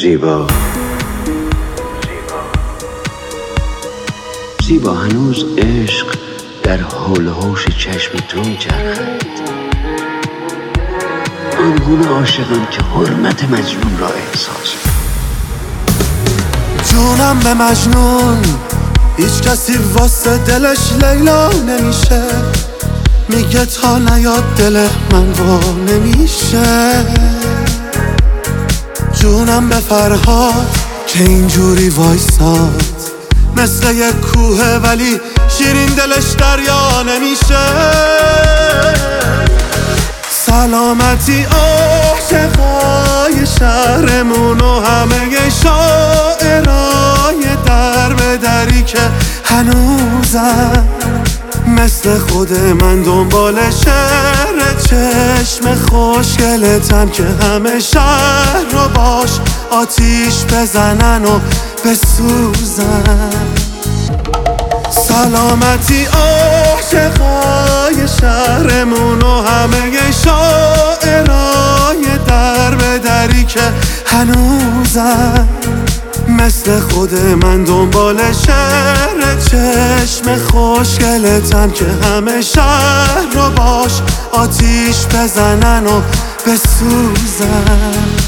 زیبا. زیبا هنوز عشق در حول هوش چشم تو میچرخد. آنگونه عاشقم که حرمت مجنون را احساس جونم به مجنون هیچ کسی واسه دلش لیلا نمیشه. میگه تا نیاد دل من با نمیشه. جونم به فرهاد که اینجوری وایساد. مثل یک کوه ولی شیرین دلش دریا نمیشه. سلامتی عاشقای شهرمون و همه شاعرای در به دری که هنوزم مثل خود من دنبال شهر چشم خوشگلتن که همه شهر رو باش آتیش بزنن و بسوزن. سلامتی عاشقای شهرمون و همه شاعرای در به دری که هنوزم مثل خود من دنبال شهر چشم خوشگلتن که همه شهر رو باش آتیش بزنن و بسوزن.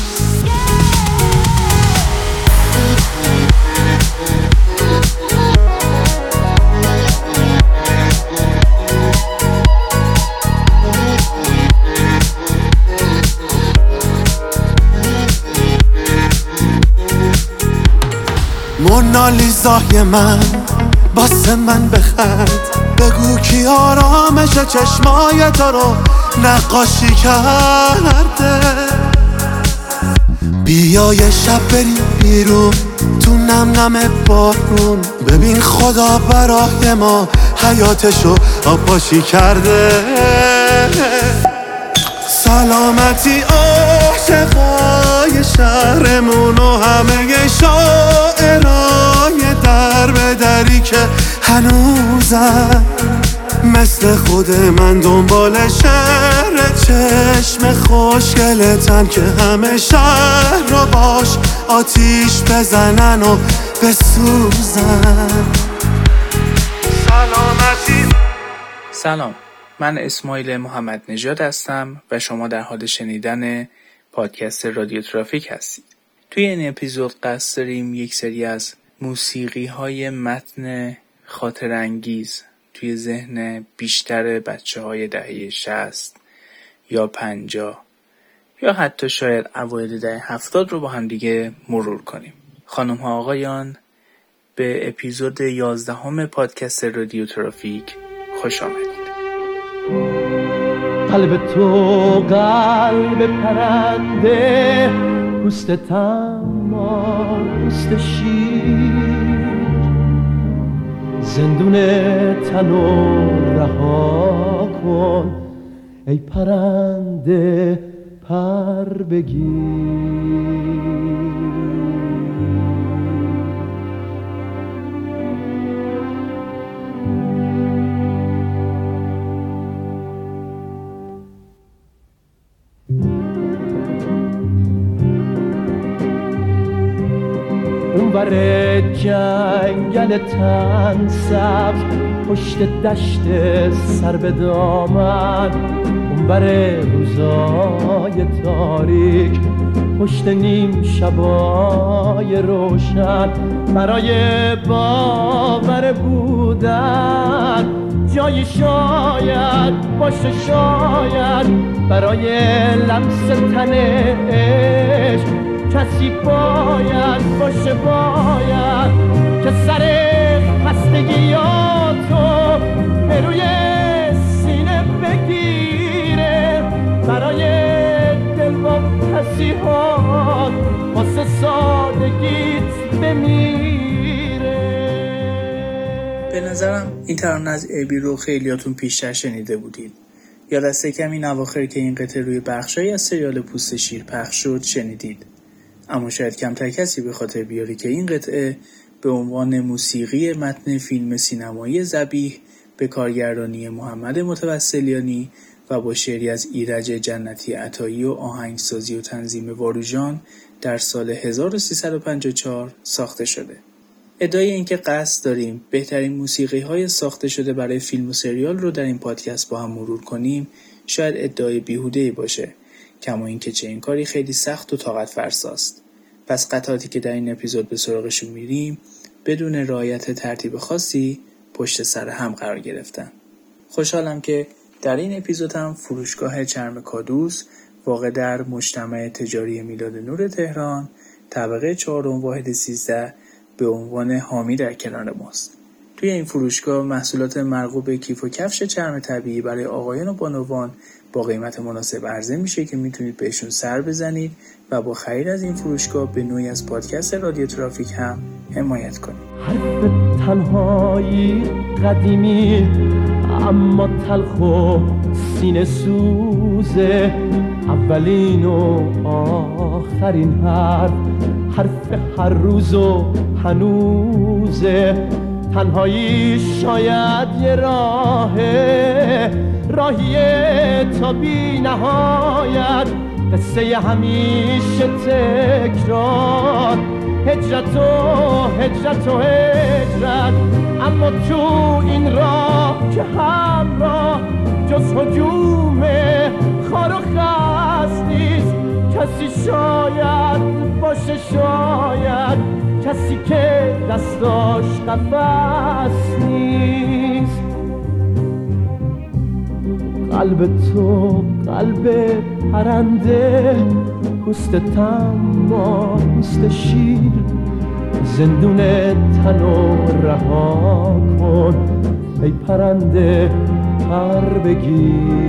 مونالیزای من. باسه من بخند بگو کی آرامش چشمای تو رو نقاشی کرده. بیا یه شب بریم بیرون. تو نم نم بارون. ببین خدا برای ما حیاتشو آباشی کرده. سلامتی عاشقای شهرمون و همه شاعرای در به دری که هنوزم مثل خود من دنبال شهر چشم خوشگلتن که همه شهر رو باش آتیش بزنن و بسوزن. سلام. من اسماعیل محمد نژاد هستم و شما در حال شنیدن پادکست رادیو ترافیک هستید. توی این اپیزود قصد داریم یک سری از موسیقی های متن خاطر انگیز توی ذهن بیشتر بچه های دهه شست یا پنجاه یا حتی شاید اوایل دهه هفتاد رو با هم دیگه مرور کنیم. خانم ها آقایان به اپیزود یازدهم پادکست رادیو ترافیک خوش آمدید. قلب تو قلب پرنده پوست تما پوست شیر. زندون تنو رها کن ای پرنده پر بگیر. اونور جنگل تن سبز پشت دشت سر به دامن. اونور روزای تاریک پشت نیم شبای روشن. برای باور بودن جایی شاید باشه شاید. برای لمس تنش کسی باید باشه باید که سر خستگیاتو به روی سینه بگیره. برای دل با تصیحات واسه سادگیت بمیره. به نظرم این ترانه از ابی رو خیلیاتون پیشتر شنیده بودید. یا دسته کم این اواخر که این قطعه روی بخشهایی از سریال پوست شیر پخش شد شنیدید. اما شاید کمتر کسی به خاطر بیاره که این قطعه به عنوان موسیقی متن فیلم سینمایی زبیح به کارگردانی محمد متوسلیانی و با شعری از ایرج جنتی عطایی و آهنگسازی و تنظیم واروژان در سال 1354 ساخته شده. ادعای اینکه قصد داریم بهترین موسیقی های ساخته شده برای فیلم و سریال رو در این پادکست با هم مرور کنیم شاید ادعای بیهوده باشه کما اینکه چه این کاری خیلی سخت و طاقت فرساست پس قطعاتی که در این اپیزود به سراغشون میریم بدون رعایت ترتیب خاصی پشت سر هم قرار گرفتن خوشحالم که در این اپیزود هم فروشگاه چرم کادوس واقع در مجتمع تجاری میلاد نور تهران طبقه چهارم واحد 13 به عنوان حامی در کنار ماست. توی این فروشگاه محصولات مرغوب کیف و کفش چرم طبیعی برای آقایان و بانوان با قیمت مناسب عرضه میشه که می‌تونید بهشون سر بزنید و با خرید از این فروشگاه به نوعی از پادکست رادیو ترافیک هم حمایت کنید. حرف تنهایی قدیمی اما تلخ و سینه سوزه. اولین و آخرین حرف حرف هر روز و هنوزه. تنهایی شاید یه راهه راهیه تا بی نهایت قصه همیشه تکرار. هجرت و هجرت و هجرت. اما تو این راه که همراه جز حجوم خار و خست نیست. کسی شاید باشه شاید کسی که دستاش قفص نیست. قلب تو قلب پرنده پوست تما پوست شیر. زندون تن و رها کن ای پرنده پر بگیر.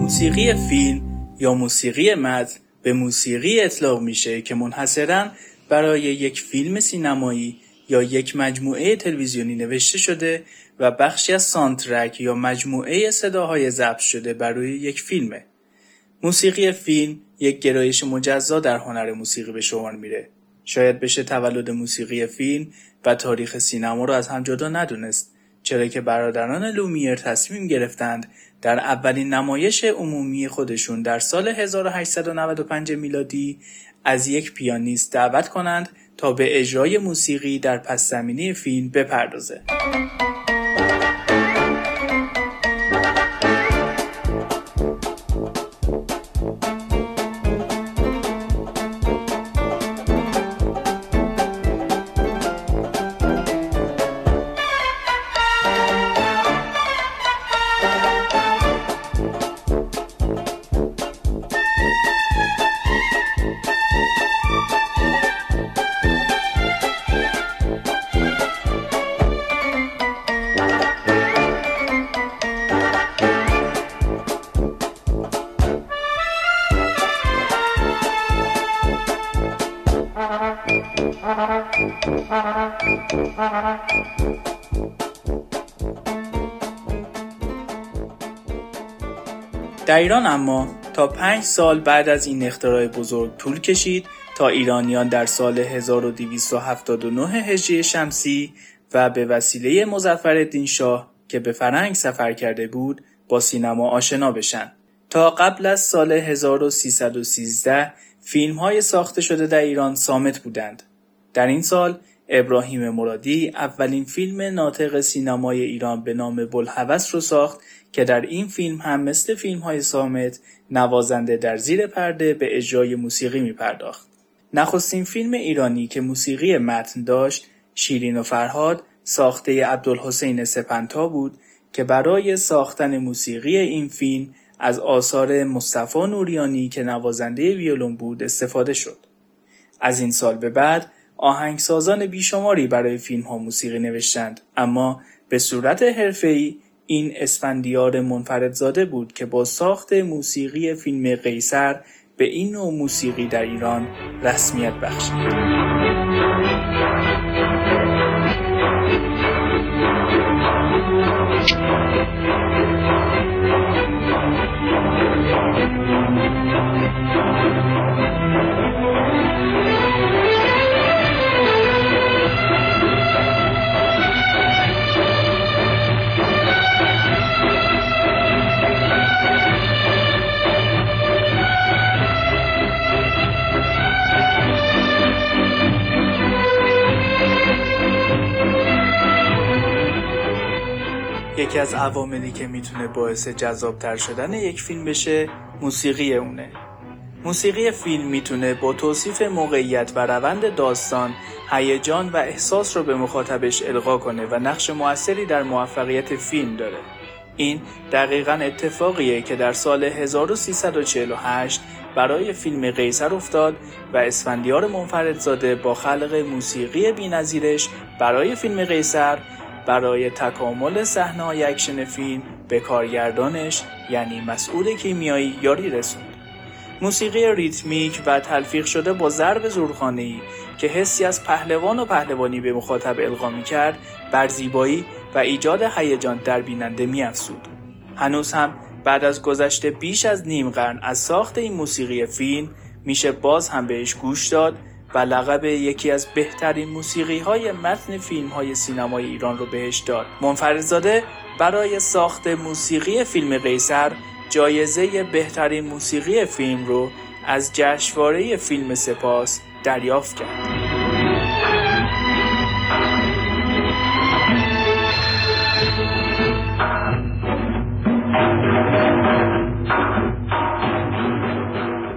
موسیقی فیلم یا موسیقی متن؟ به موسیقی اطلاق میشه که منحصرا برای یک فیلم سینمایی یا یک مجموعه تلویزیونی نوشته شده و بخشی از سانترک یا مجموعه صداهای ضبط شده برای یک فیلمه. موسیقی فیلم یک گرایش مجزا در هنر موسیقی به شمار میره. شاید بشه تولد موسیقی فیلم و تاریخ سینما را از هم جدا ندونست چرا که برادران لومیر تصمیم گرفتند در اولین نمایش عمومی خودشون در سال 1895 میلادی از یک پیانیست دعوت کنند تا به اجرای موسیقی در پس زمینه فیلم بپردازه. در ایران اما تا پنج سال بعد از این اختراع بزرگ طول کشید تا ایرانیان در سال 1279 هجری شمسی و به وسیله مظفرالدین شاه که به فرنگ سفر کرده بود با سینما آشنا بشن. تا قبل از سال 1313 فیلم های ساخته شده در ایران سامت بودند. در این سال ابراهیم مرادی اولین فیلم ناطق سینمای ایران به نام بلحوث رو ساخت که در این فیلم هم مثل فیلم های سامت نوازنده در زیر پرده به اجرای موسیقی می پرداخت. نخستین فیلم ایرانی که موسیقی متن داشت شیرین و فرهاد ساخته عبدالحسین سپنتا بود که برای ساختن موسیقی این فیلم از آثار مصطفی نوریانی که نوازنده ویولون بود استفاده شد. از این سال به بعد آهنگسازان بیشماری برای فیلم ها موسیقی نوشتند اما به صورت حرفه‌ای این اسفندیار منفردزاده بود که با ساخت موسیقی فیلم قیصر به این نوع موسیقی در ایران رسمیت بخشید. یکی از عواملی که می‌تونه باعث جذابتر شدن یک فیلم بشه موسیقی اونه. موسیقی فیلم می‌تونه با توصیف موقعیت و روند داستان هیجان و احساس رو به مخاطبش القا کنه و نقش موثری در موفقیت فیلم داره. این دقیقا اتفاقیه که در سال 1348 برای فیلم قیصر افتاد و اسفندیار منفردزاده با خلق موسیقی بینظیرش برای فیلم قیصر برای تکامل صحنه‌های اکشن فیلم به کارگردانش یعنی مسعود کیمیایی یاری رسوند. موسیقی ریتمیک و تلفیق شده با ضرب زورخانه‌ای که حسی از پهلوان و پهلوانی به مخاطب القا کرد بر زیبایی و ایجاد هیجان در بیننده میافزود. هنوز هم بعد از گذشت بیش از نیم قرن از ساخت این موسیقی فیلم میشه باز هم بهش گوش داد و لقب یکی از بهترین موسیقی های متن فیلم های سینمای ایران رو بهش داد. منفردزاده برای ساخت موسیقی فیلم قیصر جایزه بهترین موسیقی فیلم رو از جشنواره فیلم سپاس دریافت کرد.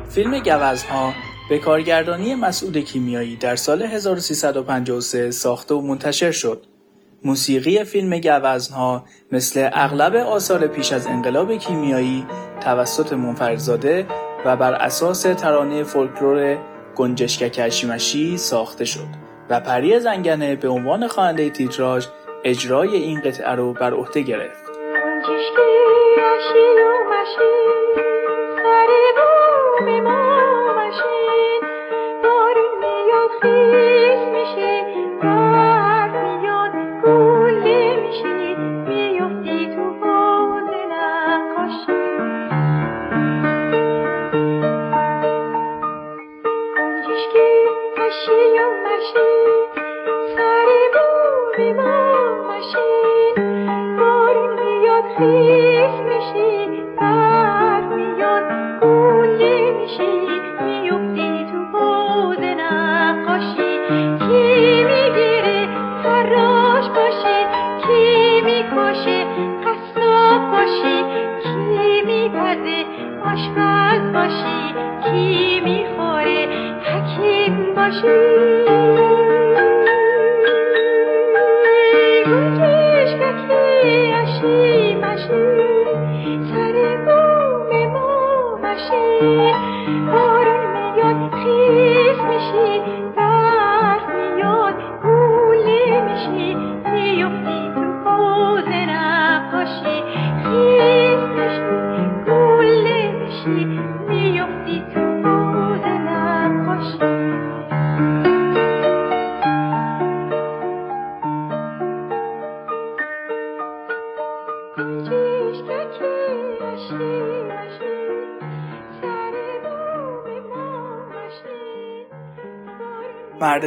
فیلم گوزها به کارگردانی مسعود کیمیایی در سال 1353 ساخته و منتشر شد. موسیقی فیلم گوزنها مثل اغلب آثار پیش از انقلاب کیمیایی توسط منفردزاده و بر اساس ترانه فولکلور گنجشکک اشیمشی ساخته شد و پری زنگنه به عنوان خواننده تیتراژ اجرای این قطعه رو بر عهده گرفت.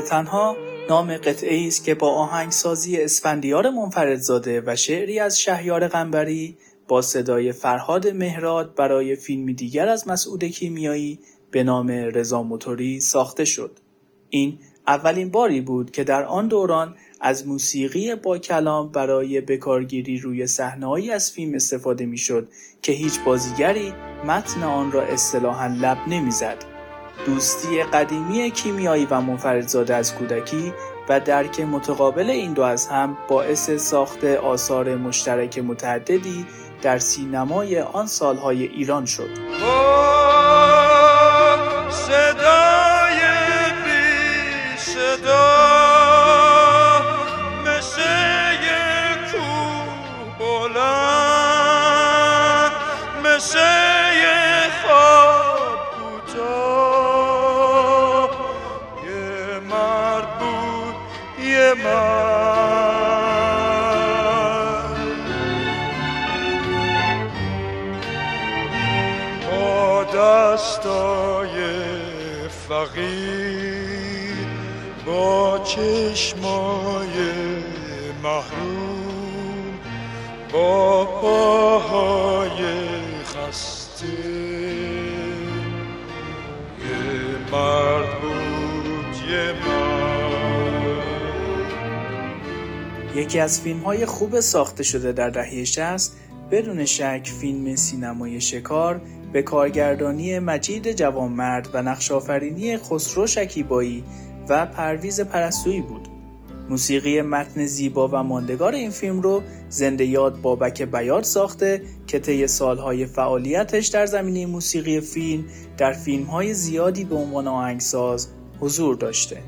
تنها نام قطعه است که با آهنگسازی اسفندیار منفردزاده و شعری از شهیار قنبری با صدای فرهاد مهراد برای فیلمی دیگر از مسعود کیمیایی به نام رضا موتوری ساخته شد. این اولین باری بود که در آن دوران از موسیقی با کلام برای بکارگیری روی صحنه‌ای از فیلم استفاده می‌شد که هیچ بازیگری متن آن را اصطلاحا لب نمی‌زد. دوستی قدیمی کیمیایی و منفردزاده از کودکی و درک متقابل این دو از هم باعث ساخت آثار مشترک متعددی در سینمای آن سالهای ایران شد. چشمای پاهای خسته یه مرد بود یه یکی از فیلم های خوب ساخته شده در دهه 60 بدون شک فیلم سینمای شکار به کارگردانی مجید جوانمرد و نقشافرینی خسرو شکیبایی و پرویز پرستویی بود. موسیقی متن زیبا و ماندگار این فیلم رو زنده یاد بابک بیاد ساخته که طی سالهای فعالیتش در زمینه موسیقی فیلم در فیلمهای زیادی به عنوان آهنگساز حضور داشته.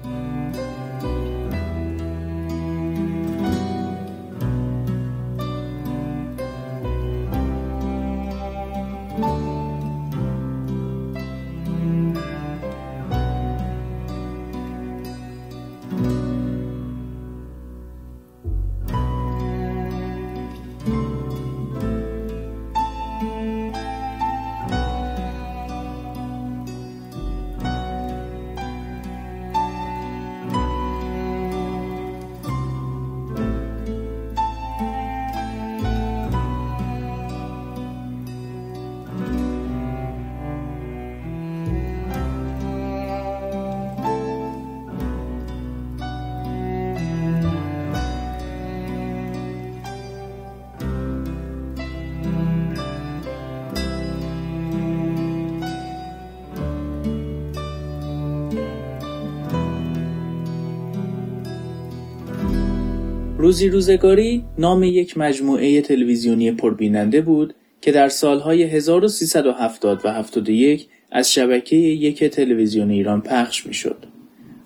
روزی روزگاری نام یک مجموعه تلویزیونی پربیننده بود که در سالهای 1370 و 71 از شبکه یک تلویزیون ایران پخش می‌شد.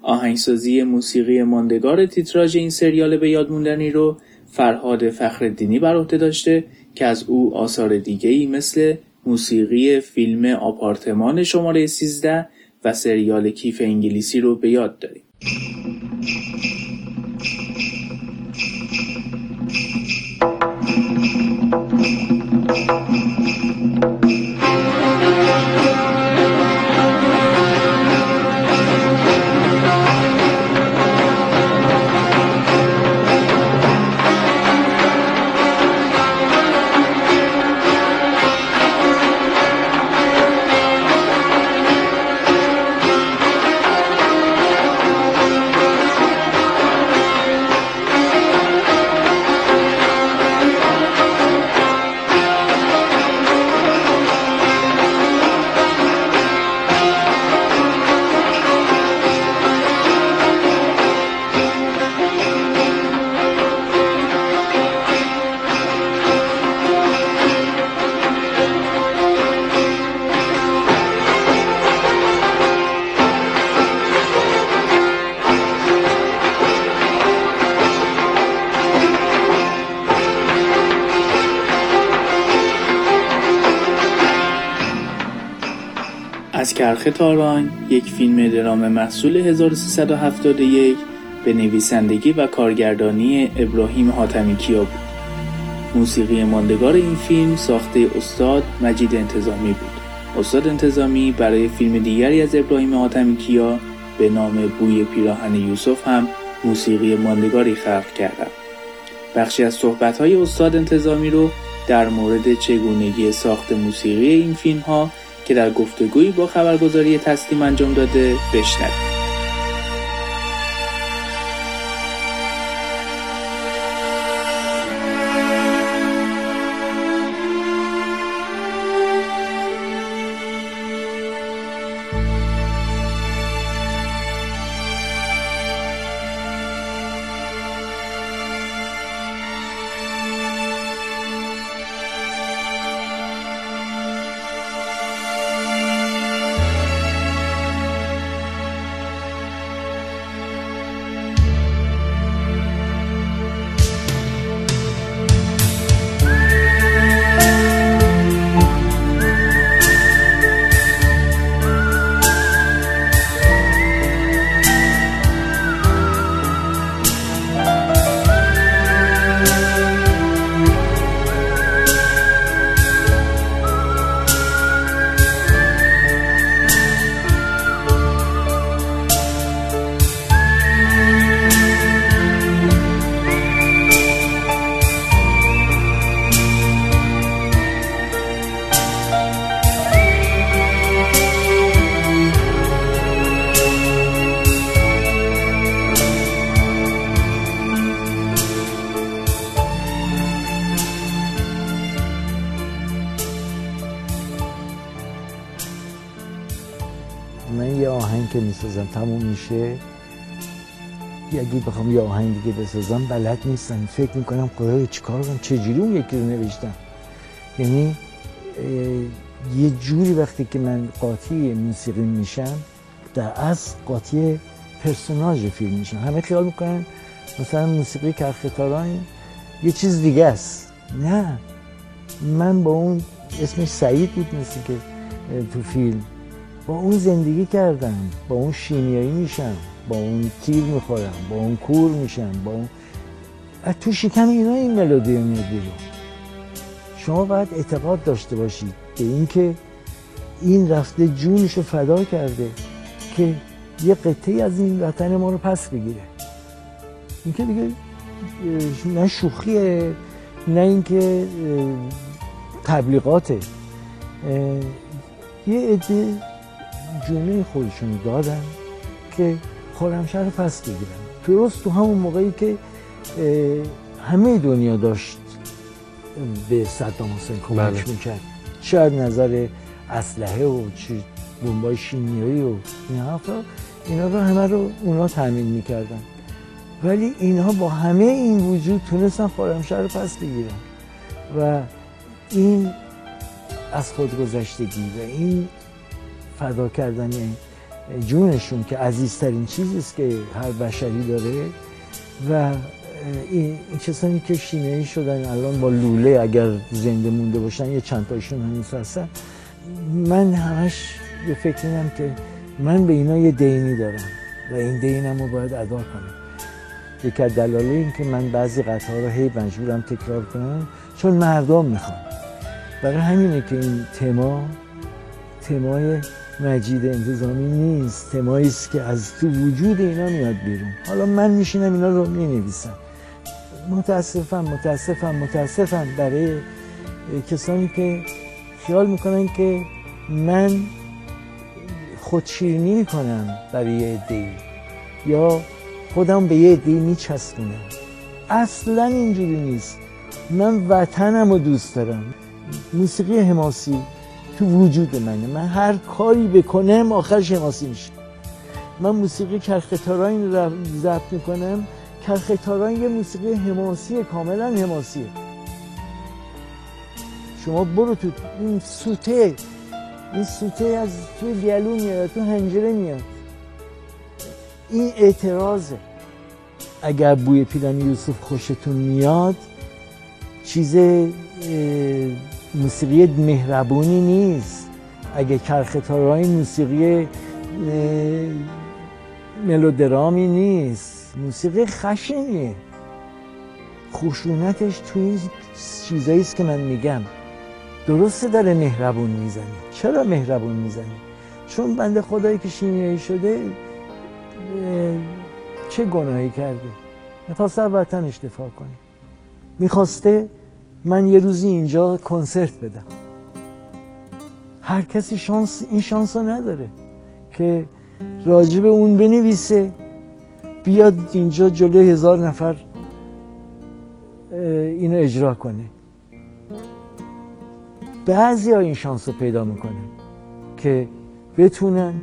آهنگسازی موسیقی ماندگار تیتراژ این سریال به یادموندنی رو فرهاد فخردینی بر عهده داشته که از او آثار دیگری مثل موسیقی فیلم آپارتمان شماره 13 و سریال کیف انگلیسی رو به یاد داریم. کرخ تاران یک فیلم درام محصول 1371 به نویسندگی و کارگردانی ابراهیم حاتمی کیا بود. موسیقی ماندگار این فیلم ساخته استاد مجید انتظامی بود. استاد انتظامی برای فیلم دیگری از ابراهیم حاتمی کیا به نام بوی پیراهن یوسف هم موسیقی ماندگاری خلق کردم. بخشی از صحبت‌های استاد انتظامی رو در مورد چگونگی ساخت موسیقی این فیلم ها که در گفتگویی با خبرگزاری تسلیم انجام داده بشنوید. که می‌سازم تموم میشه. اگه بخوام یه آهنگ دیگه بسازم بلد نیستم. فکر می‌کنم خدایا چیکار کنم؟ چجوری اون یکی رو نوشتم؟ یعنی یه جوری وقتی که من قاطی موسیقی میشم در اصل قاطی پرسوناژ فیلم میشم. همه خیال می‌کنن مثلا موسیقی کرختاران یه چیز دیگه است. نه. من با اون اسمش سعید بود مثل که تو فیلم. با اون زندگی کردم با اون شیمیایی میشم با اون تیر می‌خورم با اون کور میشم با اون از تو شکم اینا این ملودی میاد بیرون. شما باید اعتقاد داشته باشید به اینکه این رفته جونش رو فدا کرده که یه قطعه از این وطن ما رو پس بگیره. این که دیگه نه شوخیه نه اینکه تبلیغاته. یه عده جونه خودشون دادن که خرمشهر رو پس بگیرن. درست تو همون موقعی که همه دنیا داشت به صدام حسین کمک بله. می‌کرد. شاید نظر اسلحه و چی بمبای شیمیایی و این حرفا اینا رو همه رو اونا تامین می‌کردن. ولی اینها با همه این وجود تونستن خرمشهر رو پس بگیرن. و این از خودگذشتگی و این فدا کردن جونشون که عزیزترین چیزی است که هر بشری داره و این کسانی که شیمیایی شدن الان با لوله اگر زنده مونده باشن یه چند تاشون هنوز هستن من همش به فکر اینم که من به اینا یه دینی دارم و این دینم رو باید ادا کنم. یکی از دلایل این که من بعضی قطعه رو هی مجبورم تکرار کنم چون مردم می‌خوان. برای همینه که این تما تمای مجید انتظامی نیست. تمایی است که از تو وجود اینا میاد بیرون. حالا من میشینم اینا رو می‌نویسم. متاسفم متاسفم متاسفم برای کسانی که خیال می‌کنن که من خودشیرینی می‌کنم برای یه عده‌ای. یا خودم به یه عده‌ای میچسبونم. اصلا اینجوری نیست. من وطنم رو دوست دارم. موسیقی حماسی تو وجود منه. من هر کاری بکنم آخرش حماسی میشه. من موسیقی کرختاران رو ضبط می‌کنم. کرختاران یه موسیقی حماسی کاملا حماسیه شما برو تو این سوته. این سوته از توی گلو میاد تو هنجره میاد. این اعتراضه. اگر بوی پیران یوسف خوشتون میاد چیز موسیقی مهربونی نیست. اگه کرختارای موسیقی ملودرامی نیست. موسیقی خشنیه. خشونتش توی چیزایی است که من میگم. درسته داره مهربون می‌زنه. چرا مهربون می‌زنه؟ چون بنده خدایی که شیمیایی شده چه گناهی کرده؟ می‌خواسته وطنش دفاع کنه. می‌خواسته من یه روزی اینجا کنسرت بدم. هر کسی شانس این شانس رو نداره که راجب اون بنویسه بیاد اینجا جلوی هزار نفر اینو اجرا کنه. بعضی ها این شانس رو پیدا می‌کنن که بتونن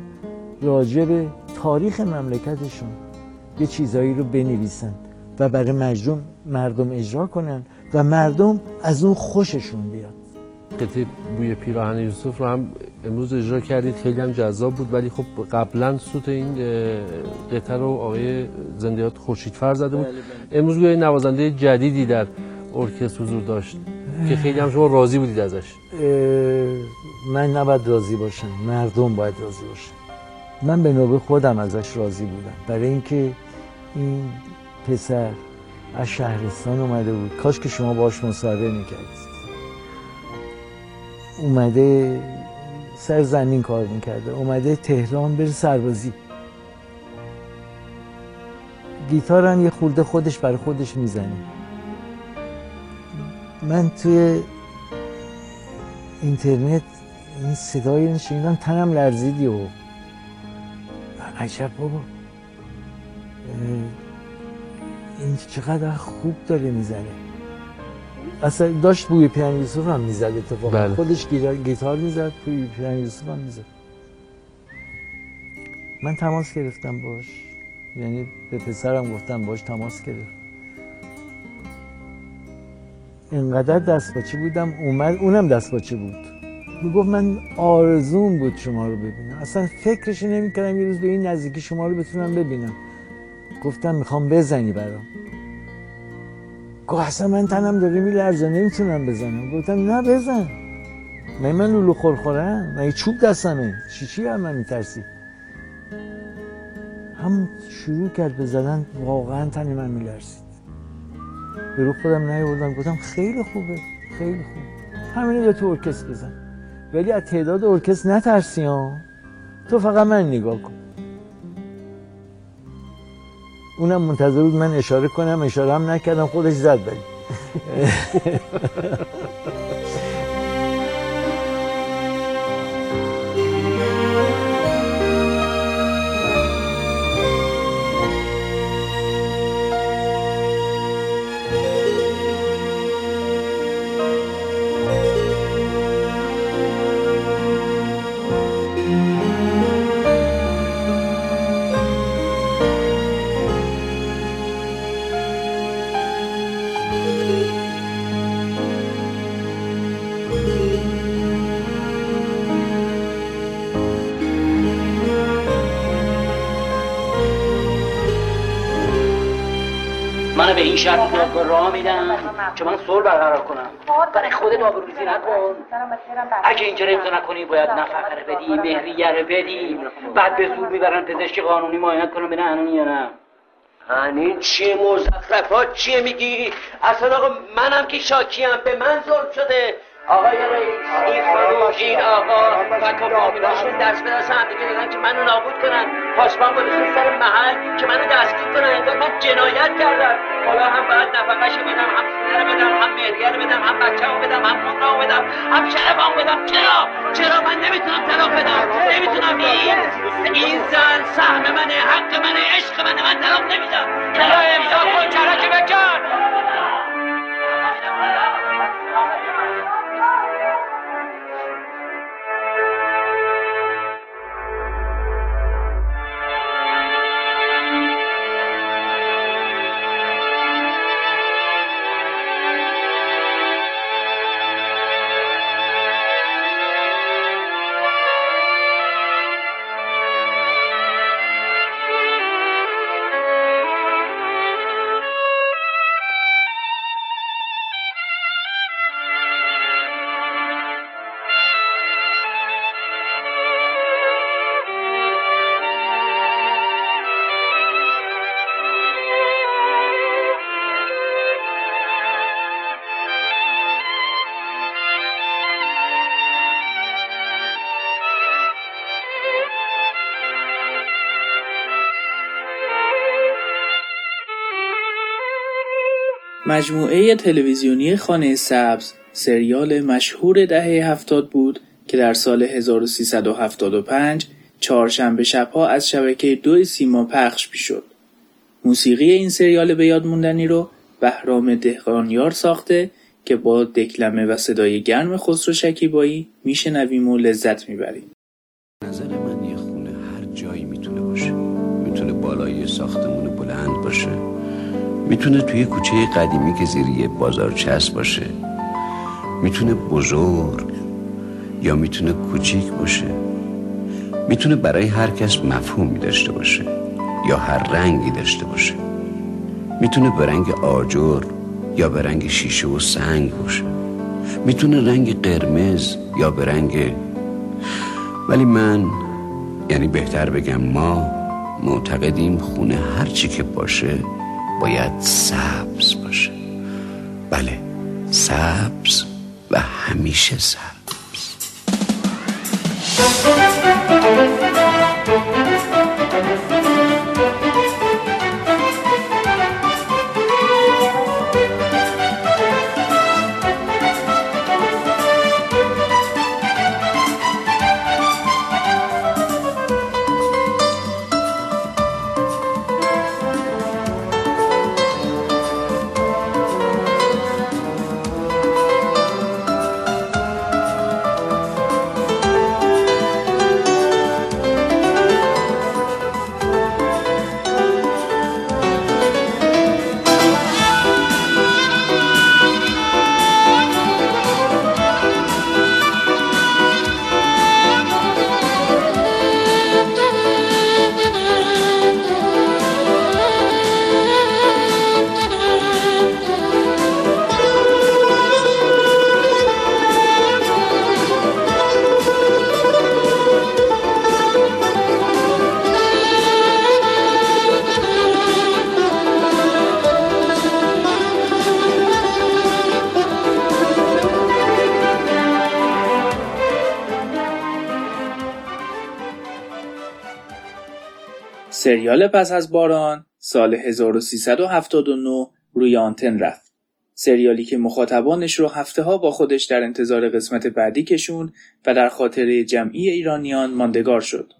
راجع به تاریخ مملکتشون یه چیزایی رو بنویسن. و برای مردم مردم اجرا کنن و مردم از اون خوششون بیاد قطعه بوی پیراهن یوسف رو هم امروز اجرا کردید. خیلی هم جذاب بود ولی خب قبلا سوت این قطعه رو آقای زندیات خورشیدفر زده بود. امروز گویا نوازنده جدیدی در ارکستر حضور داشت که خیلی هم شما راضی بودید ازش. من نباید راضی باشم مردم باید راضی باشن. من به نوبه خودم ازش راضی بودم. برای اینکه این پسر از شهرستان اومده بود. کاش که شما باش مصاحبه می‌کردید. اومده سر زمین کار می‌کرده. اومده تهران بره سربازی. گیتار هم یه خورده خودش برای خودش می‌زنه. من توی اینترنت این صدای رو شنیدم تنم لرزیدی و عجب بابا. این چقدر خوب داره می‌زنه. اصلا داشت بوی پیان یوسف هم می‌زد اتفاقا. بله. خودش گیتار, گیتار می‌زد بوی پیان یوسف هم می‌زد. من تماس گرفتم باش. یعنی به پسرم گفتم باش تماس گرفت. اینقدر دست باچه بودم اومد اونم دست باچه بود. می‌گفت من آرزون بود شما رو ببینم. اصلا فکرش نمی‌کردم یه روز به این نزدیکی شما رو بتونم ببینم. گفتم می‌خوام بزنی برام. گفت اصلا من تنم داره میلرزه نمی‌تونم بزنم. گفتم نه بزن. من من لولو خورخورم من چوب دستمه. چی چی هم من میترسی؟ هم شروع کرد به زدن واقعا تن من میلرزید. به رو خودم نیاوردم. گفتم خیلی خوبه خیلی خوب همینه تو ارکست بزن. ولی از تعداد ارکست نترسی ها. تو فقط من نگاه کن. اونم منتظر بود من اشاره کنم اشاره هم نکردم خودش زد ولی به این شرط راه میدن که من صلح برقرار کنم. برای خودت آبروریزی نکن. اگه اینجا امضا نکنی باید نفقه رو بدی مهریه رو بدی. بعد به زور می‌برن پزشک قانونی معاینت کنم ببینن هنون یا نه. این چیه مزخرفات؟ چیه میگی؟ اصلا آقا منم که شاکیم. به من ظلم شده. آقای رئیس این خانوم این آقا و کمپانیشون دست به دست هم دیگه که منو نابود کنن. پاسبان گذاشتن سر محل که منو دستگیر کنن انگار من جنایت کردم. حالا هم باید نفقش بدم هم رو بدم هم مهریه بدم هم بچه بدم هم خونه رو بدم هم شرفم بدم. چرا؟ چرا من نمی‌تونم طلاق بدم؟ نمی‌تونم. این این زن سهم منه حق منه عشق منه. من طلاق نمیدم. چرا امضا کن چرا که بکن. مجموعه تلویزیونی خانه سبز سریال مشهور دهه هفتاد بود که در سال 1375 چهارشنبه شبها از شبکه دو سیما پخش می‌شد. موسیقی این سریال به یاد موندنی رو بهرام دهقانیار ساخته که با دکلمه و صدای گرم خسرو شکیبایی میشنویم و لذت می‌بریم. نظر من یه خونه هر جایی می‌تونه باشه می‌تونه بالای ساختمون بلند باشه می‌تونه توی کوچه قدیمی که زیر یه بازار چسب باشه. می‌تونه بزرگ یا می‌تونه کوچیک باشه. می‌تونه برای هر کس مفهومی داشته باشه یا هر رنگی داشته باشه. می‌تونه به رنگ آجر یا به رنگ شیشه و سنگ باشه. می‌تونه رنگ قرمز یا به رنگ ولی من یعنی بهتر بگم ما معتقدیم خونه هر چی که باشه باید سبز باشه. بله سبز و همیشه سبز. سریال پس از باران سال 1379 روی آنتن رفت. سریالی که مخاطبانش رو هفته ها با خودش در انتظار قسمت بعدی کشون و در خاطره جمعی ایرانیان ماندگار شد.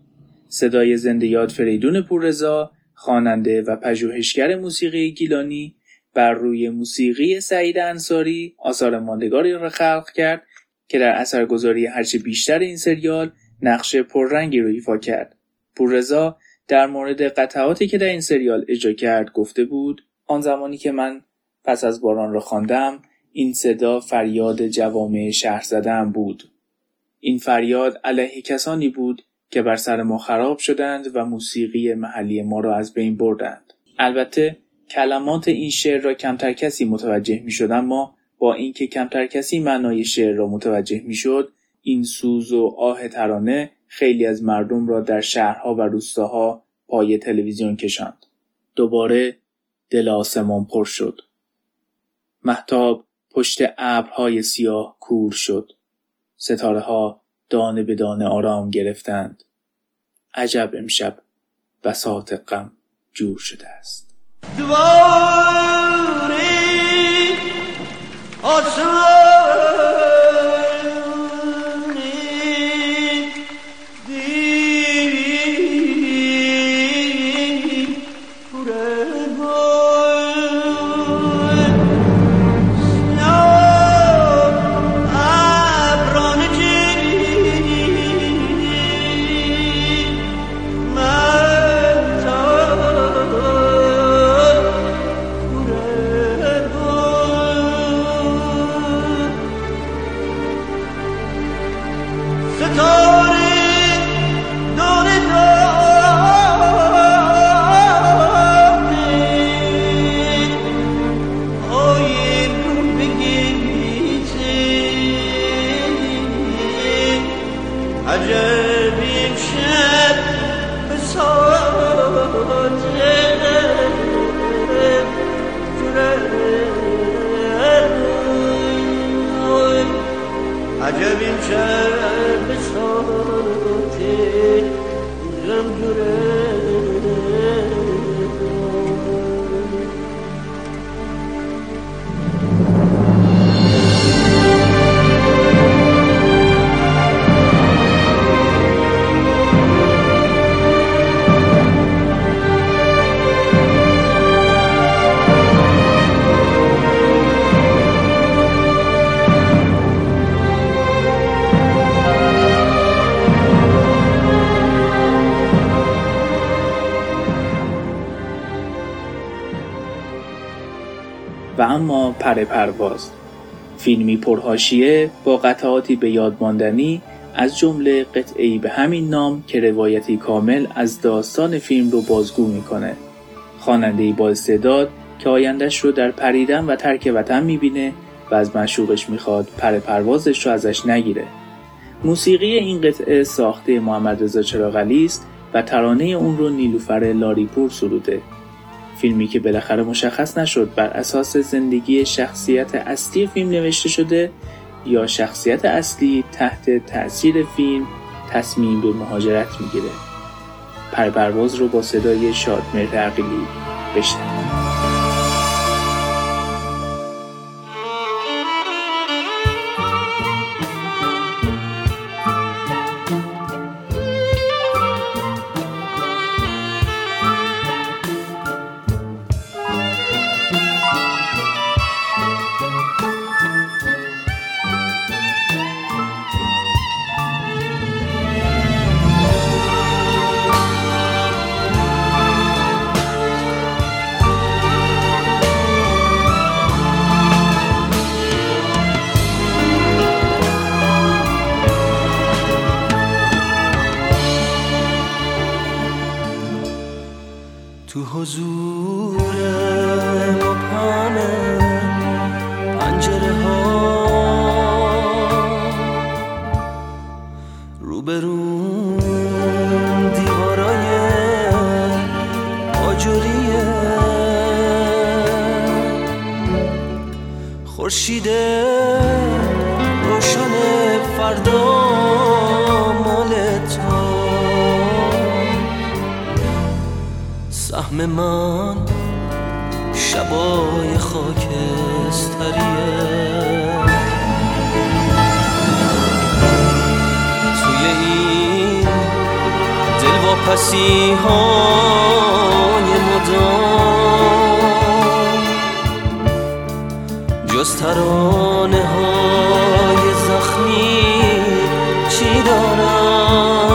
صدای زنده یاد فریدون پوررضا، خواننده و پژوهشگر موسیقی گیلانی بر روی موسیقی سعید انصاری آثار ماندگاری را خلق کرد که در اثرگذاری هرچه بیشتر این سریال نقش پررنگی رو ایفا کرد. پوررضا در مورد قطعاتی که در این سریال اجرا کرد گفته بود آن زمانی که من پس از باران را خواندم این صدا فریاد جوامع شهر زدن بود. این فریاد علیه کسانی بود که بر سر ما خراب شدند و موسیقی محلی ما را از بین بردند. البته کلمات این شعر را کمتر کسی متوجه می شد اما با اینکه کمتر کسی معنای شعر را متوجه می شد این سوز و آه ترانه خیلی از مردم را در شهرها و روستاها پای تلویزیون کشاند. دوباره دل آسمان پر شد. محتاب پشت ابرهای سیاه کور شد. ستاره ها دانه به دانه آرام گرفتند. عجب امشب بساط غم جور شده است. و پر پرواز. فیلمی پرهاشیه با قطعاتی به یاد ماندنی از جمله قطعی به همین نام که روایتی کامل از داستان فیلم رو بازگو می‌کنه. خوانندهای با استعداد که آیندهش رو در پریدن و ترک وطن می‌بینه و از مشوقش می‌خواد پر پروازش رو ازش نگیره. موسیقی این قطعه ساخته محمد رضا چراغلی است و ترانه اون رو نیلوفر لاریپور سروده. فیلمی که بالاخره مشخص نشد بر اساس زندگی شخصیت اصلی فیلم نوشته شده یا شخصیت اصلی تحت تأثیر فیلم تصمیم به مهاجرت می‌گیره. پرپرواز رو با صدای شادمهر عقیلی بشنوید. واپسی های مدام جز ترانه های زخمی چی دارم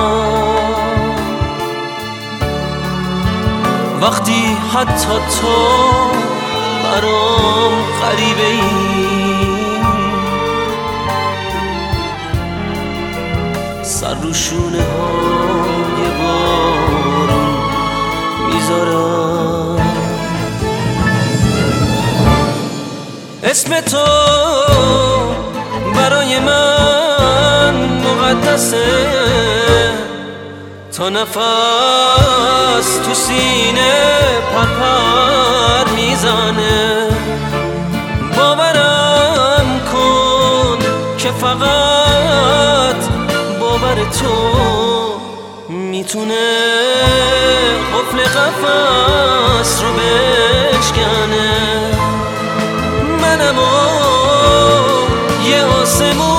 وقتی حتی تو برام غریبه ای سر رو می‌ذارم اسم تو برای من مقدسه. تا نفس تو سینه پرپر می‌زنه. باورم کن که فقط باور تو می‌تونه قفل قفص رو بشکنه. منم و یه آسمون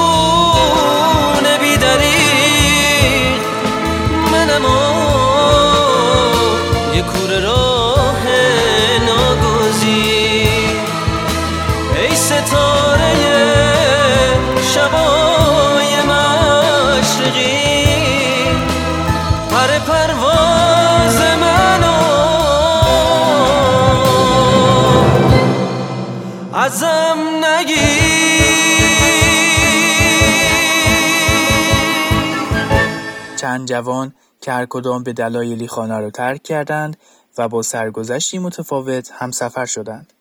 ازم نگیر چند جوان که هر کدام به دلایلی خانه را ترک کردند و با سرگذشتی متفاوت همسفر شدند.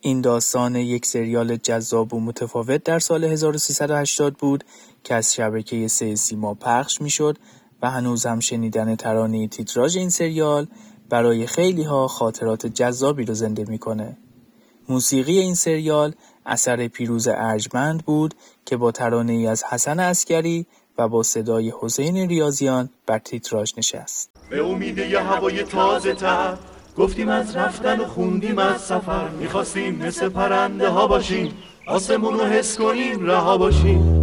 این داستان یک سریال جذاب و متفاوت در سال 1380 بود که از شبکه سه سیما پخش می‌شد و هنوز هم شنیدن ترانه تیتراژ این سریال برای خیلی ها خاطرات جذابی رو زنده می‌کنه. موسیقی این سریال اثر پیروز ارجمند بود که با ترانه ای از حسن اسکری و با صدای حسین ریاضیان بر تیتراژ نشست. به امید یه هوای تازه تر گفتیم از رفتن و خوندیم از سفر می‌خواستیم مثل پرنده ها باشیم آسمون رو حس کنیم رها باشیم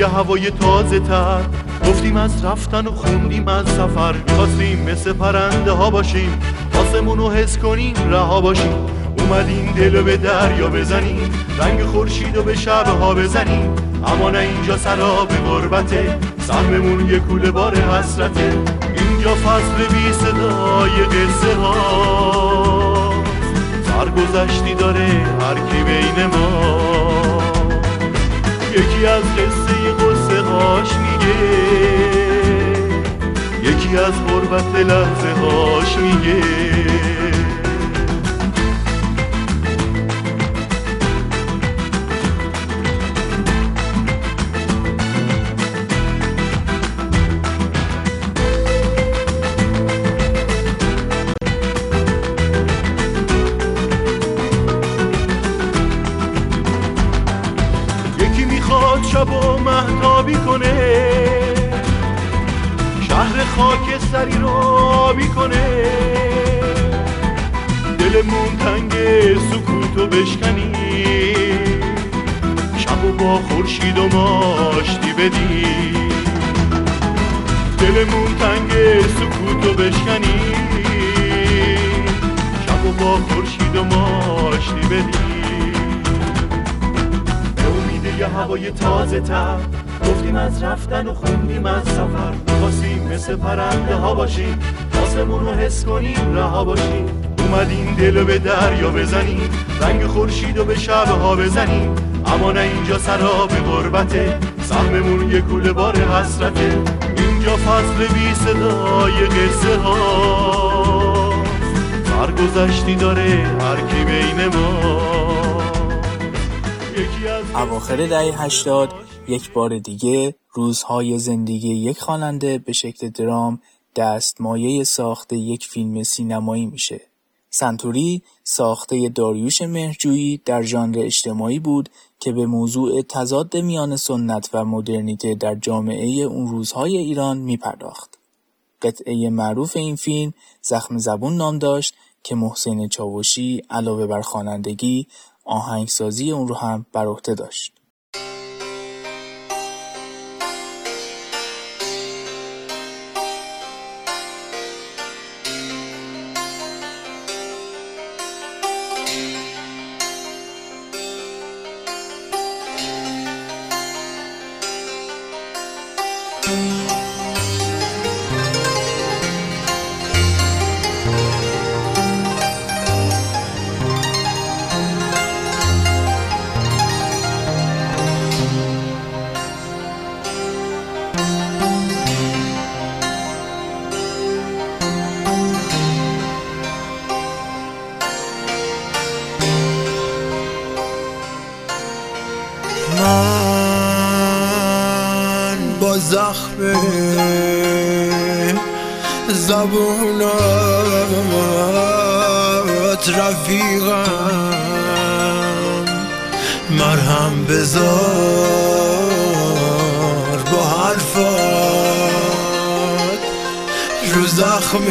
یه هوای تازه تر. گفتیم از رفتن و خوندیم از سفر. می‌خواستیم مثل پرنده ها باشیم. آسمون رو حس کنیم رها باشیم. اومدیم دل به دریا بزنیم. رنگ خورشید به شبها بزنیم. اما نه اینجا سراب غربته. سهممون یه کوله بار حسرته. اینجا فصل بی صدای قصه ها سرگذشتی داره هر کی بین ما. یکی از قصه قصه هاش میگه. یکی از غربت لحظه هاش میگه. سری رو آبی کنه دلمون تنگ سکوتو بشکنی. شب و با خورشید و ماشتی بدی. دلمون تنگ سکوتو بشکنی. شب و با خورشید و ماشتی بدی. به امید یه هوای تازه تر. گفتیم از رفتن و خوندیم از سفر. می‌خواستیم مثل پرنده ها باشیم. آسمون رو حس کنیم رها باشیم. اومدیم دل به دریا بزنیم. رنگ خورشید و به شبها بزنیم. اما نه اینجا سراب غربته. سهممون یه کوله بار حسرته. اینجا فصل بی صدای قصه ها. سرگذشتی داره هر کی بین ما. اواخر دهه 80 یک بار دیگه روزهای زندگی یک خواننده به شکل درام دستمایه ساخت یک فیلم سینمایی میشه سنتوری ساخته داریوش مهرجویی در ژانر اجتماعی بود که به موضوع تضاد میان سنت و مدرنیته در جامعه اون روزهای ایران می پرداخت. قطعه معروف این فیلم زخم زبون نام داشت که محسن چاوشی علاوه بر خوانندگی آهنگسازی اون رو هم بر عهده داشت. زخم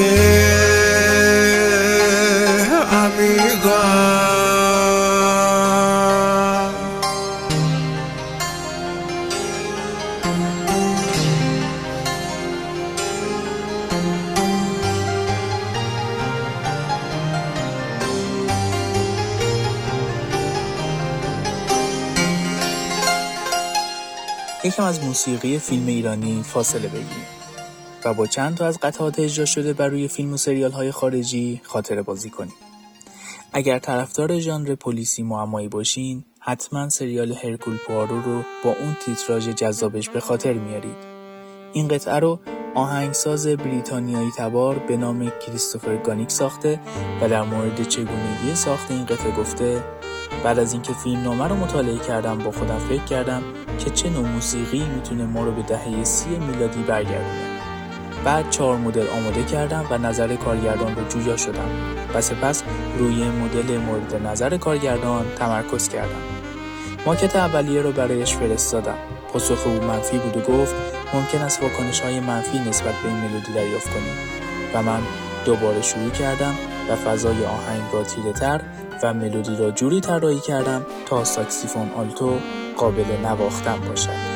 عمیقم. یکم از موسیقی فیلم ایرانی فاصله بگیریم. و با چند تا از قطعات اجرا شده بر روی فیلم و سریال های خارجی خاطره بازی کنیم. اگر طرفدار ژانر پلیسی معمایی باشین حتما سریال هرکول پوارو رو با اون تیتراژ جذابش به خاطر میارید. این قطعه رو آهنگساز بریتانیایی تبار به نام کریستوفر گانیک ساخته و در مورد چگونگی ساخت این قطعه گفته بعد از اینکه فیلم نامه رو مطالعه کردم با خودم فکر کردم که چه نوع موسیقی می‌تونه ما رو به دهه سی میلادی برگردونه بعد چهار مدل آماده کردم و نظر کارگردان رو جویا شدم و سپس روی مدل مورد نظر کارگردان تمرکز کردم. ماکت اولیه رو برایش فرستادم. پاسخ او منفی بود و گفت ممکن است واکنش های منفی نسبت به این ملودی دریافت کنیم و من دوباره شروع کردم و فضای آهنگ را تیره تر و ملودی را جوری طراحی کردم تا ساکسیفون آلتو قابل نواختن باشد.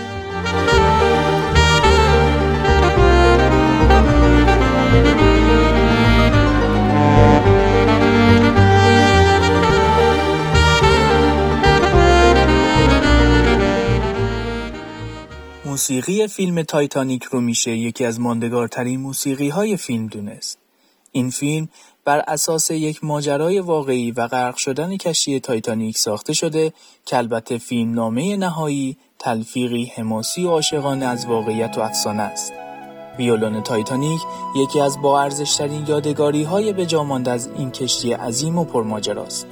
موسیقی فیلم تایتانیک رو میشه یکی از ماندگارترین موسیقی های فیلم دونست. این فیلم بر اساس یک ماجرای واقعی و غرق شدن کشتی تایتانیک ساخته شده که البته نمای نهایی تلفیقی حماسی و عاشقانه از واقعیت و افسانه است. ویولون تایتانیک یکی از با ارزشترین یادگاری های به مانده از این کشتی عظیم و پرماجراست.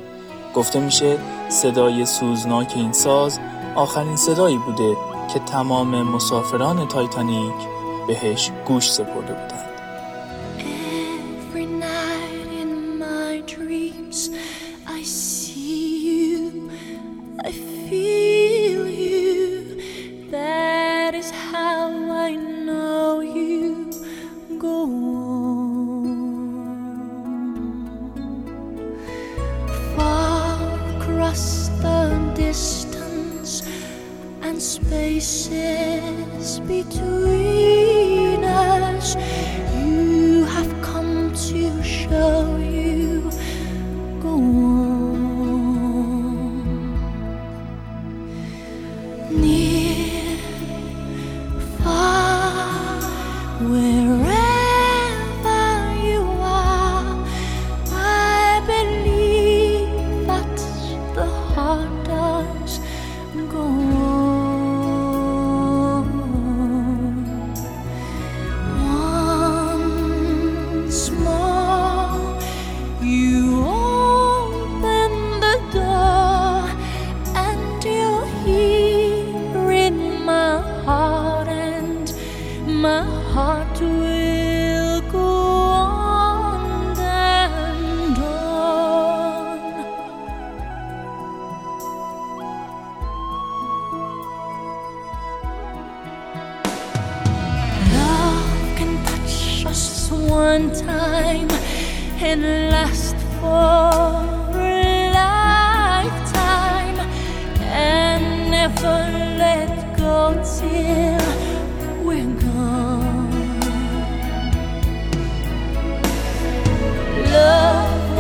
گفته میشه صدای سوزناک این ساز آخرین صدایی بوده که تمام مسافران تایتانیک بهش گوش سپرده بودند. to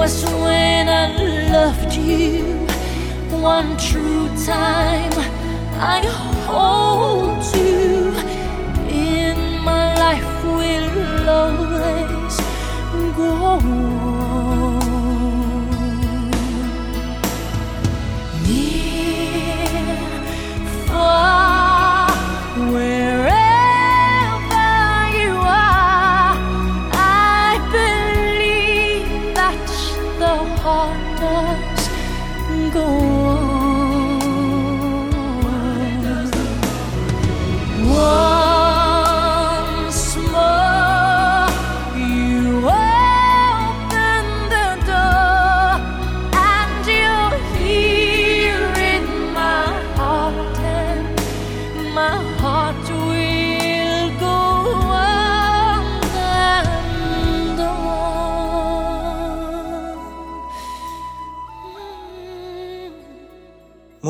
was when I loved you one true time. I hold you in my life will always go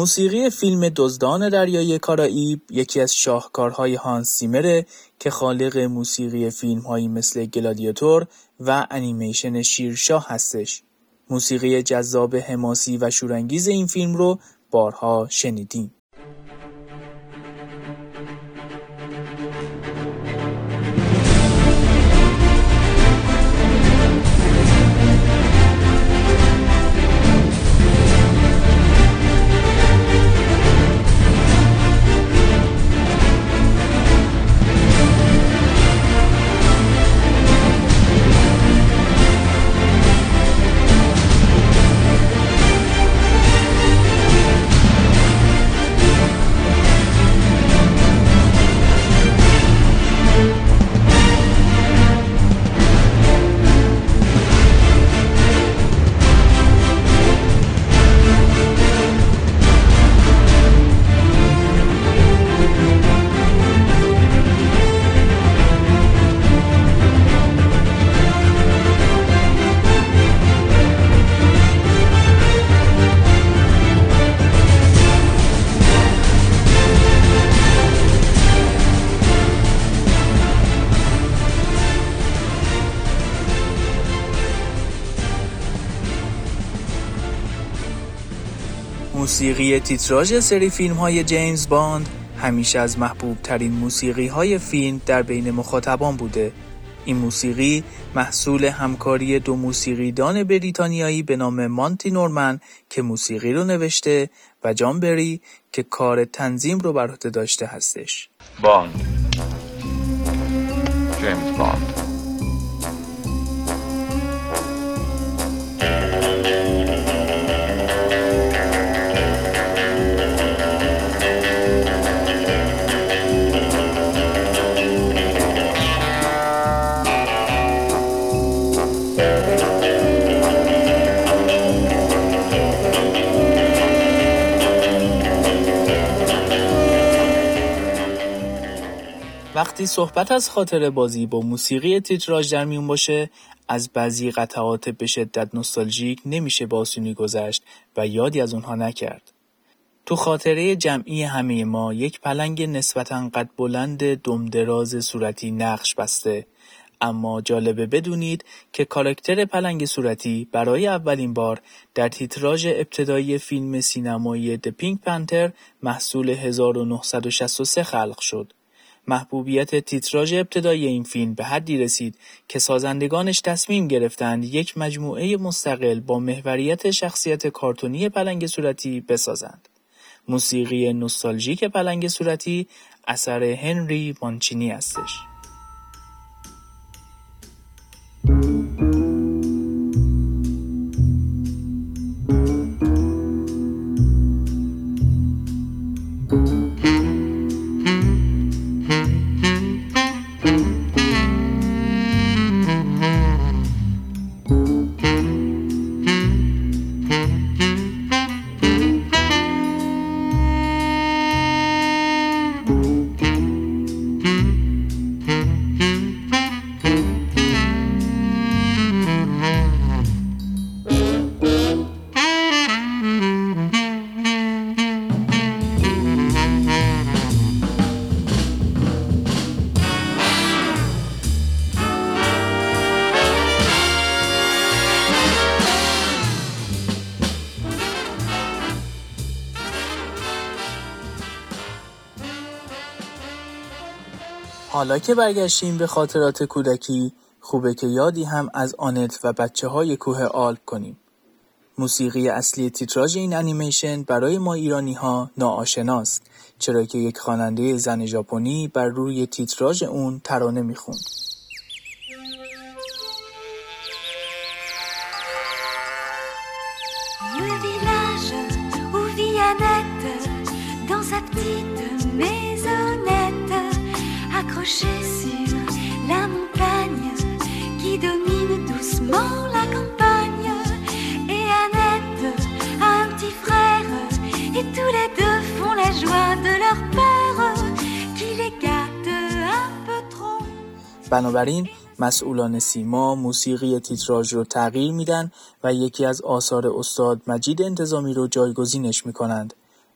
موسیقی فیلم دزدان دریای کارائیب یکی از شاهکارهای هانس سیمره که خالق موسیقی فیلمهایی مثل گلادیاتور و انیمیشن شیرشاه هستش. موسیقی جذاب حماسی و شورانگیز این فیلم رو بارها شنیدیم. تیتراژ سری فیلم های جیمز باند همیشه از محبوب ترین موسیقی های فیلم در بین مخاطبان بوده. این موسیقی محصول همکاری دو موسیقیدان بریتانیایی به نام مانتی نورمن که موسیقی رو نوشته و جان بری که کار تنظیم رو بر عهده داشته هستش. Bond, James Bond وقتی صحبت از خاطره بازی با موسیقی تیتراژ در میون باشه از بعضی قطعات به شدت نوستالژیک نمیشه به آسونی گذشت و یادی از اونها نکرد. تو خاطره جمعی همه ما یک پلنگ نسبتا قد بلند دمدراز صورتی نقش بسته اما جالبه بدونید که کاراکتر پلنگ صورتی برای اولین بار در تیتراژ ابتدایی فیلم سینمایی The Pink Panther محصول 1963 خلق شد. محبوبیت تیتراژ ابتدایی این فیلم به حدی رسید که سازندگانش تصمیم گرفتند یک مجموعه مستقل با محوریت شخصیت کارتونی پلنگ صورتی بسازند. موسیقی نوستالژیک پلنگ صورتی اثر هنری مانچینی هستش. حالا که برگشتیم به خاطرات کودکی خوبه که یادی هم از آنت و بچه های کوه آلپ کنیم. موسیقی اصلی تیتراژ این انیمیشن برای ما ایرانی ها ناآشناست چرا که یک خواننده زن ژاپنی بر روی تیتراژ اون ترانه می‌خوند. Dans بنابراین مسئولان سیما موسیقی تیتراژ رو تغییر میدن و یکی از آثار استاد مجید انتظامی رو جایگزینش می‌کنند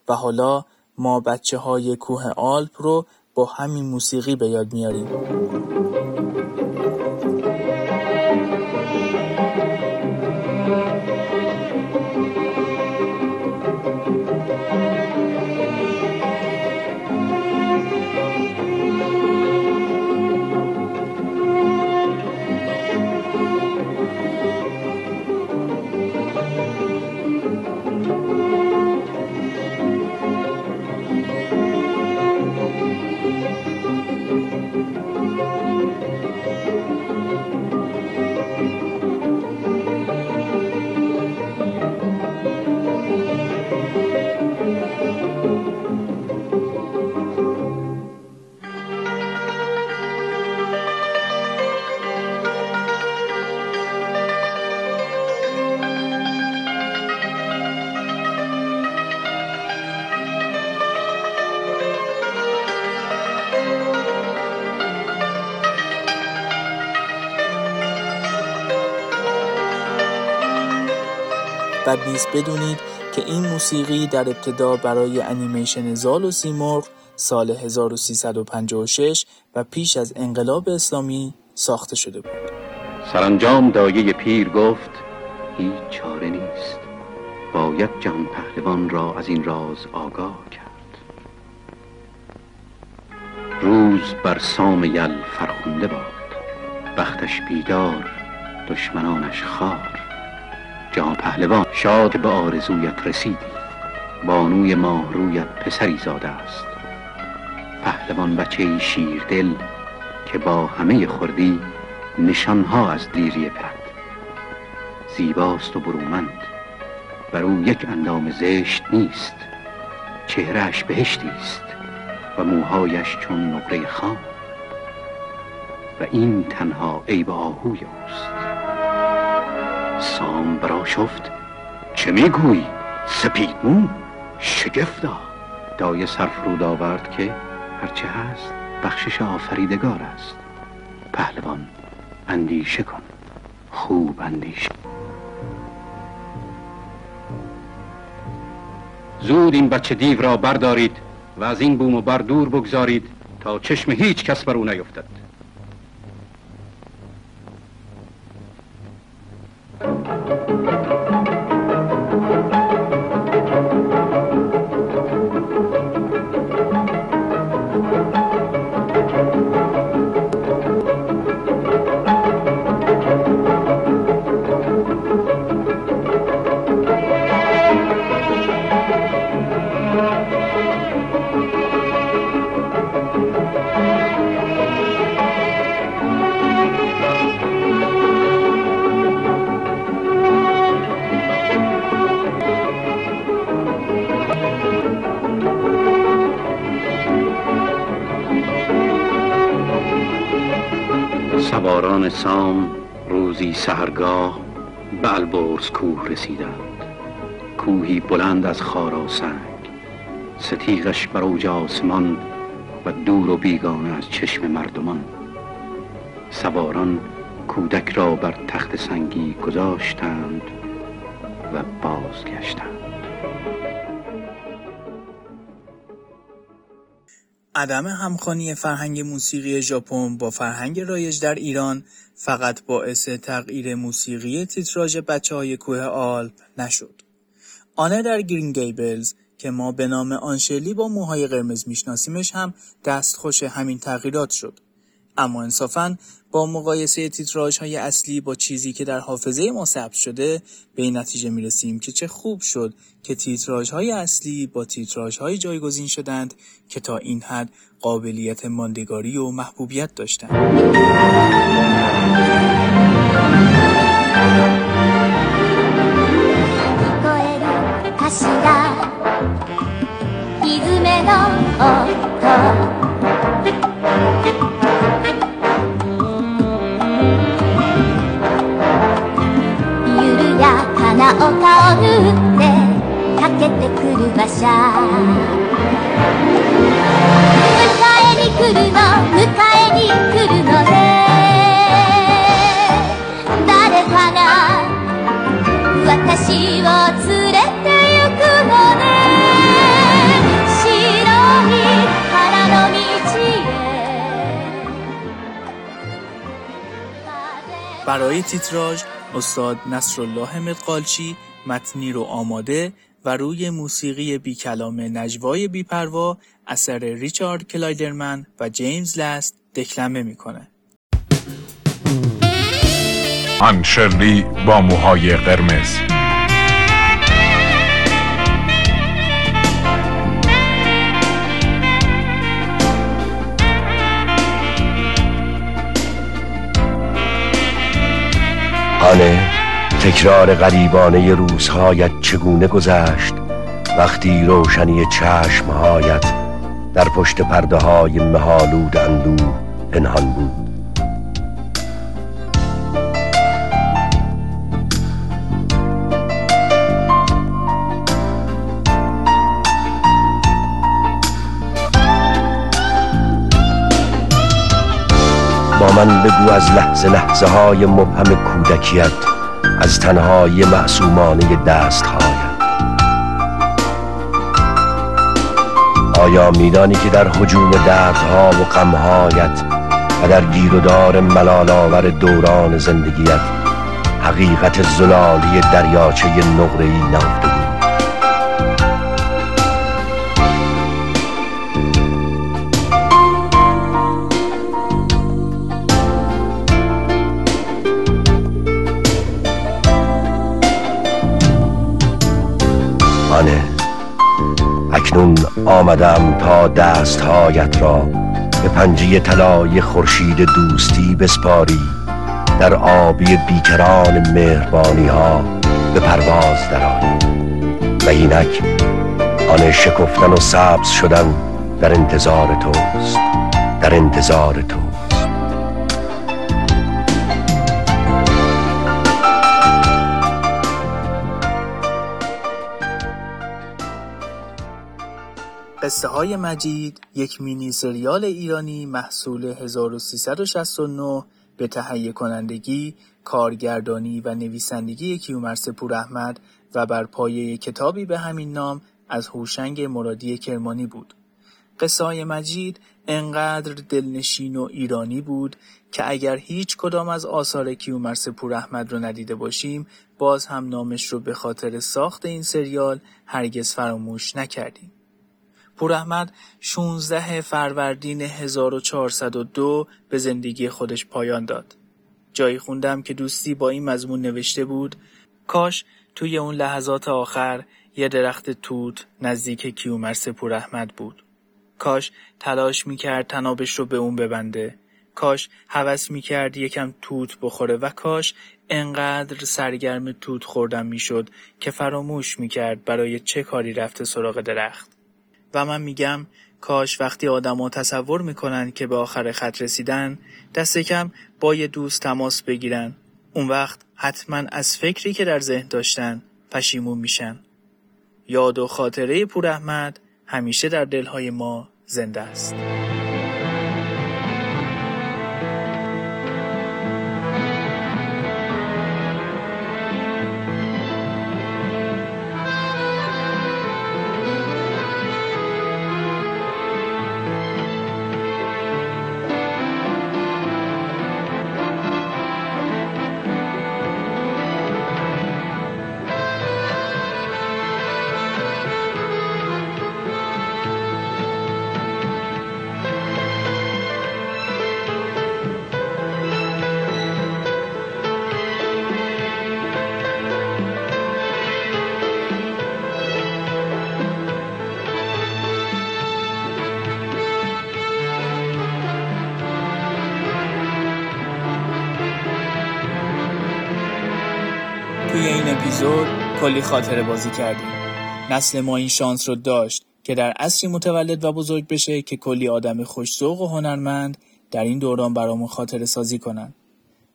و حالا ما بچه های کوه آلپ رو با همین موسیقی به یاد میاریم. موسیقی در ابتدا برای انیمیشن زال و سیمرغ سال 1356 و پیش از انقلاب اسلامی ساخته شده بود. سرانجام دایه پیر گفت هیچ چاره نیست. باید جهان پهلوان را از این راز آگاه کرد. روز بر سام یل فرخنده باد. بختش بیدار دشمنانش خار جهان پهلوان شاد به آرزویت رسیدی. بانوی ماه رویت پسری زاده است. پهلوان بچه شیردل که با همه خردی نشانها از لیری پد زیباست و برومند. بر او یک اندام زشت نیست. چهرهش بهشتی است و موهایش چون نقره خام. و این تنها عیب آهوی اوست. سام برا شفت چه می‌گویی؟ سپید مو؟ شگفتا. دایه سرفرود آورد که هرچه هست بخشش آفریدگار است. پهلوان اندیشه کن. خوب اندیشه زود این بچه دیو را بردارید و از این بوم و بر دور بگذارید تا چشم هیچ کس بر او نیفتد. البرز کوه رسیدند. کوهی بلند از خارا سنگ. ستیغش بر اوج آسمان و دور و بیگانه از چشم مردمان. سواران کودک را بر تخت سنگی گذاشتند و بازگشتند. عدم همخوانی فرهنگ موسیقی ژاپن با فرهنگ رایج در ایران فقط باعث تغییر موسیقی تیتراژ بچه های کوه آلپ نشد. آنه در گرین گیبلز که ما به نام آنشلی با موهای قرمز میشناسیمش هم دستخوش همین تغییرات شد. اما انصافا با مقایسه تیتراژ های اصلی با چیزی که در حافظه ما ثبت شده به این نتیجه می رسیم که چه خوب شد که تیتراژ های اصلی با تیتراژ های جایگزین شدند که تا این حد قابلیت ماندگاری و محبوبیت داشتند. を顔縫ってかけてくる馬車迎えに来るの迎えに来るのね誰かが私を連れて行くのね白い花の道へ برای تیتراژ استاد نصرالله مدقالچی متنی رو آماده و روی موسیقی بی کلام نجوای بیپروا اثر ریچارد کلایدرمن و جیمز لست دکلمه می‌کنه. آن شرلی با موهای قرمز آنه تکرار غریبانه روزهایت چگونه گذشت؟ وقتی روشنی چشمهایت در پشت پرده های مهالود اندو پنهان بود. من بگو از لحظه لحظه های مبهم کودکیت از تنهای معصومانه دستهایت. آیا میدانی که در حجوم دردها و غمهایت و در گیر و دار ملالآور دوران زندگیت حقیقت زلالی دریاچه نقره‌ای نهفته اکنون آمدم تا دستهایت را به پنجه طلای خورشید دوستی بسپاری در آبی بیکران مهربانی ها به پرواز درآیی و اینک آن شکفتن و سبز شدن در انتظار توست در انتظار تو. قصه های مجید یک مینی سریال ایرانی محصول 1369 به تهیه کنندگی، کارگردانی و نویسندگی کیومرث پوراحمد و بر پایه کتابی به همین نام از هوشنگ مرادی کرمانی بود. قصه های مجید انقدر دلنشین و ایرانی بود که اگر هیچ کدام از آثار کیومرث پوراحمد رو ندیده باشیم باز هم نامش رو به خاطر ساخت این سریال هرگز فراموش نکردیم. پوراحمد 16 فروردین 1402 به زندگی خودش پایان داد. جایی خوندم که دوستی با این مضمون نوشته بود کاش توی اون لحظات آخر یه درخت توت نزدیک کیومرس پوراحمد بود. کاش تلاش می‌کرد تنابش رو به اون ببنده. کاش هوس می‌کرد یکم توت بخوره و کاش انقدر سرگرم توت خوردن می‌شد که فراموش می‌کرد برای چه کاری رفته سراغ درخت. و من میگم کاش وقتی آدما تصور می‌کنن که به آخر خط رسیدن دست کم با یه دوست تماس بگیرن. اون وقت حتما از فکری که در ذهن داشتن پشیمون میشن. یاد و خاطره پور احمد همیشه در دلهای ما زنده است. کلی خاطره بازی کردیم. نسل ما این شانس رو داشت که در عصری متولد و بزرگ بشه که کلی آدم خوش‌ذوق و هنرمند در این دوران برامون خاطره سازی کنن.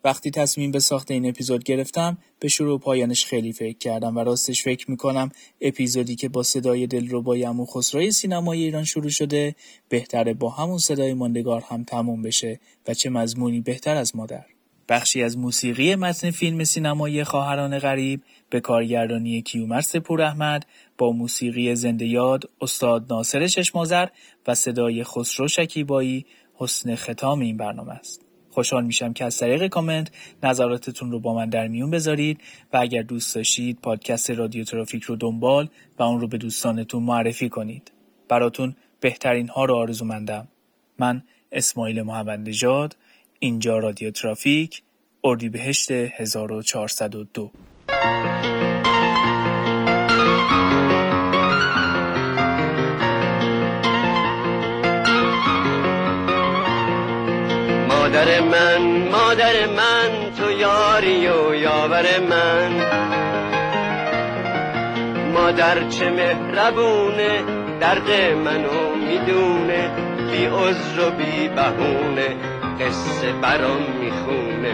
وقتی تصمیم به ساخت این اپیزود گرفتم به شروع و پایانش خیلی فکر کردم و راستش فکر می‌کنم اپیزودی که با صدای دلربای امو خسروی سینمای ایران شروع شده بهتره با همون صدای ماندگار هم تموم بشه و چه مضمونی بهتر از مادر. بخشی از موسیقی متن فیلم سینمایی خواهران غریب به کارگردانی کیومرث پوراحمد با موسیقی زنده یاد استاد ناصر چشمازر و صدای خسرو شکیبایی حسن ختام این برنامه است. خوشحال میشم که از طریق کامنت نظراتتون رو با من در میون بذارید و اگر دوست داشتید پادکست رادیو ترافیک رو دنبال و اون رو به دوستانتون معرفی کنید. براتون بهترین ها رو آرزومندم. من اسماعیل محمد نژاد اینجا رادیو ترافیک اردیبهشت 1402 مادر من مادر من تو یاری و یاور من. مادر چه مهربونه درد منو می‌دونه بی عذر و بی بهونه قصه برام می‌خونه.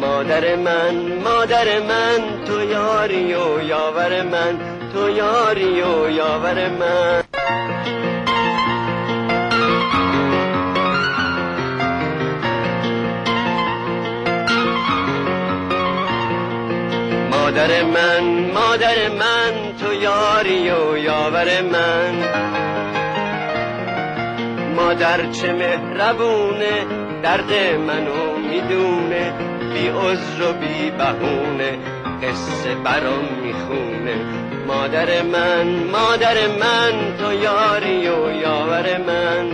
مادر من مادر من تو یاری و یاور من تو یاری و یاور من. مادر من مادر من تو یاری و یاور من. مادر چه مهربونه درد منو می‌دونه. بی عذر و بی بهونه قصه برام می‌خونه. مادر من مادر من تو یاری و یاور من.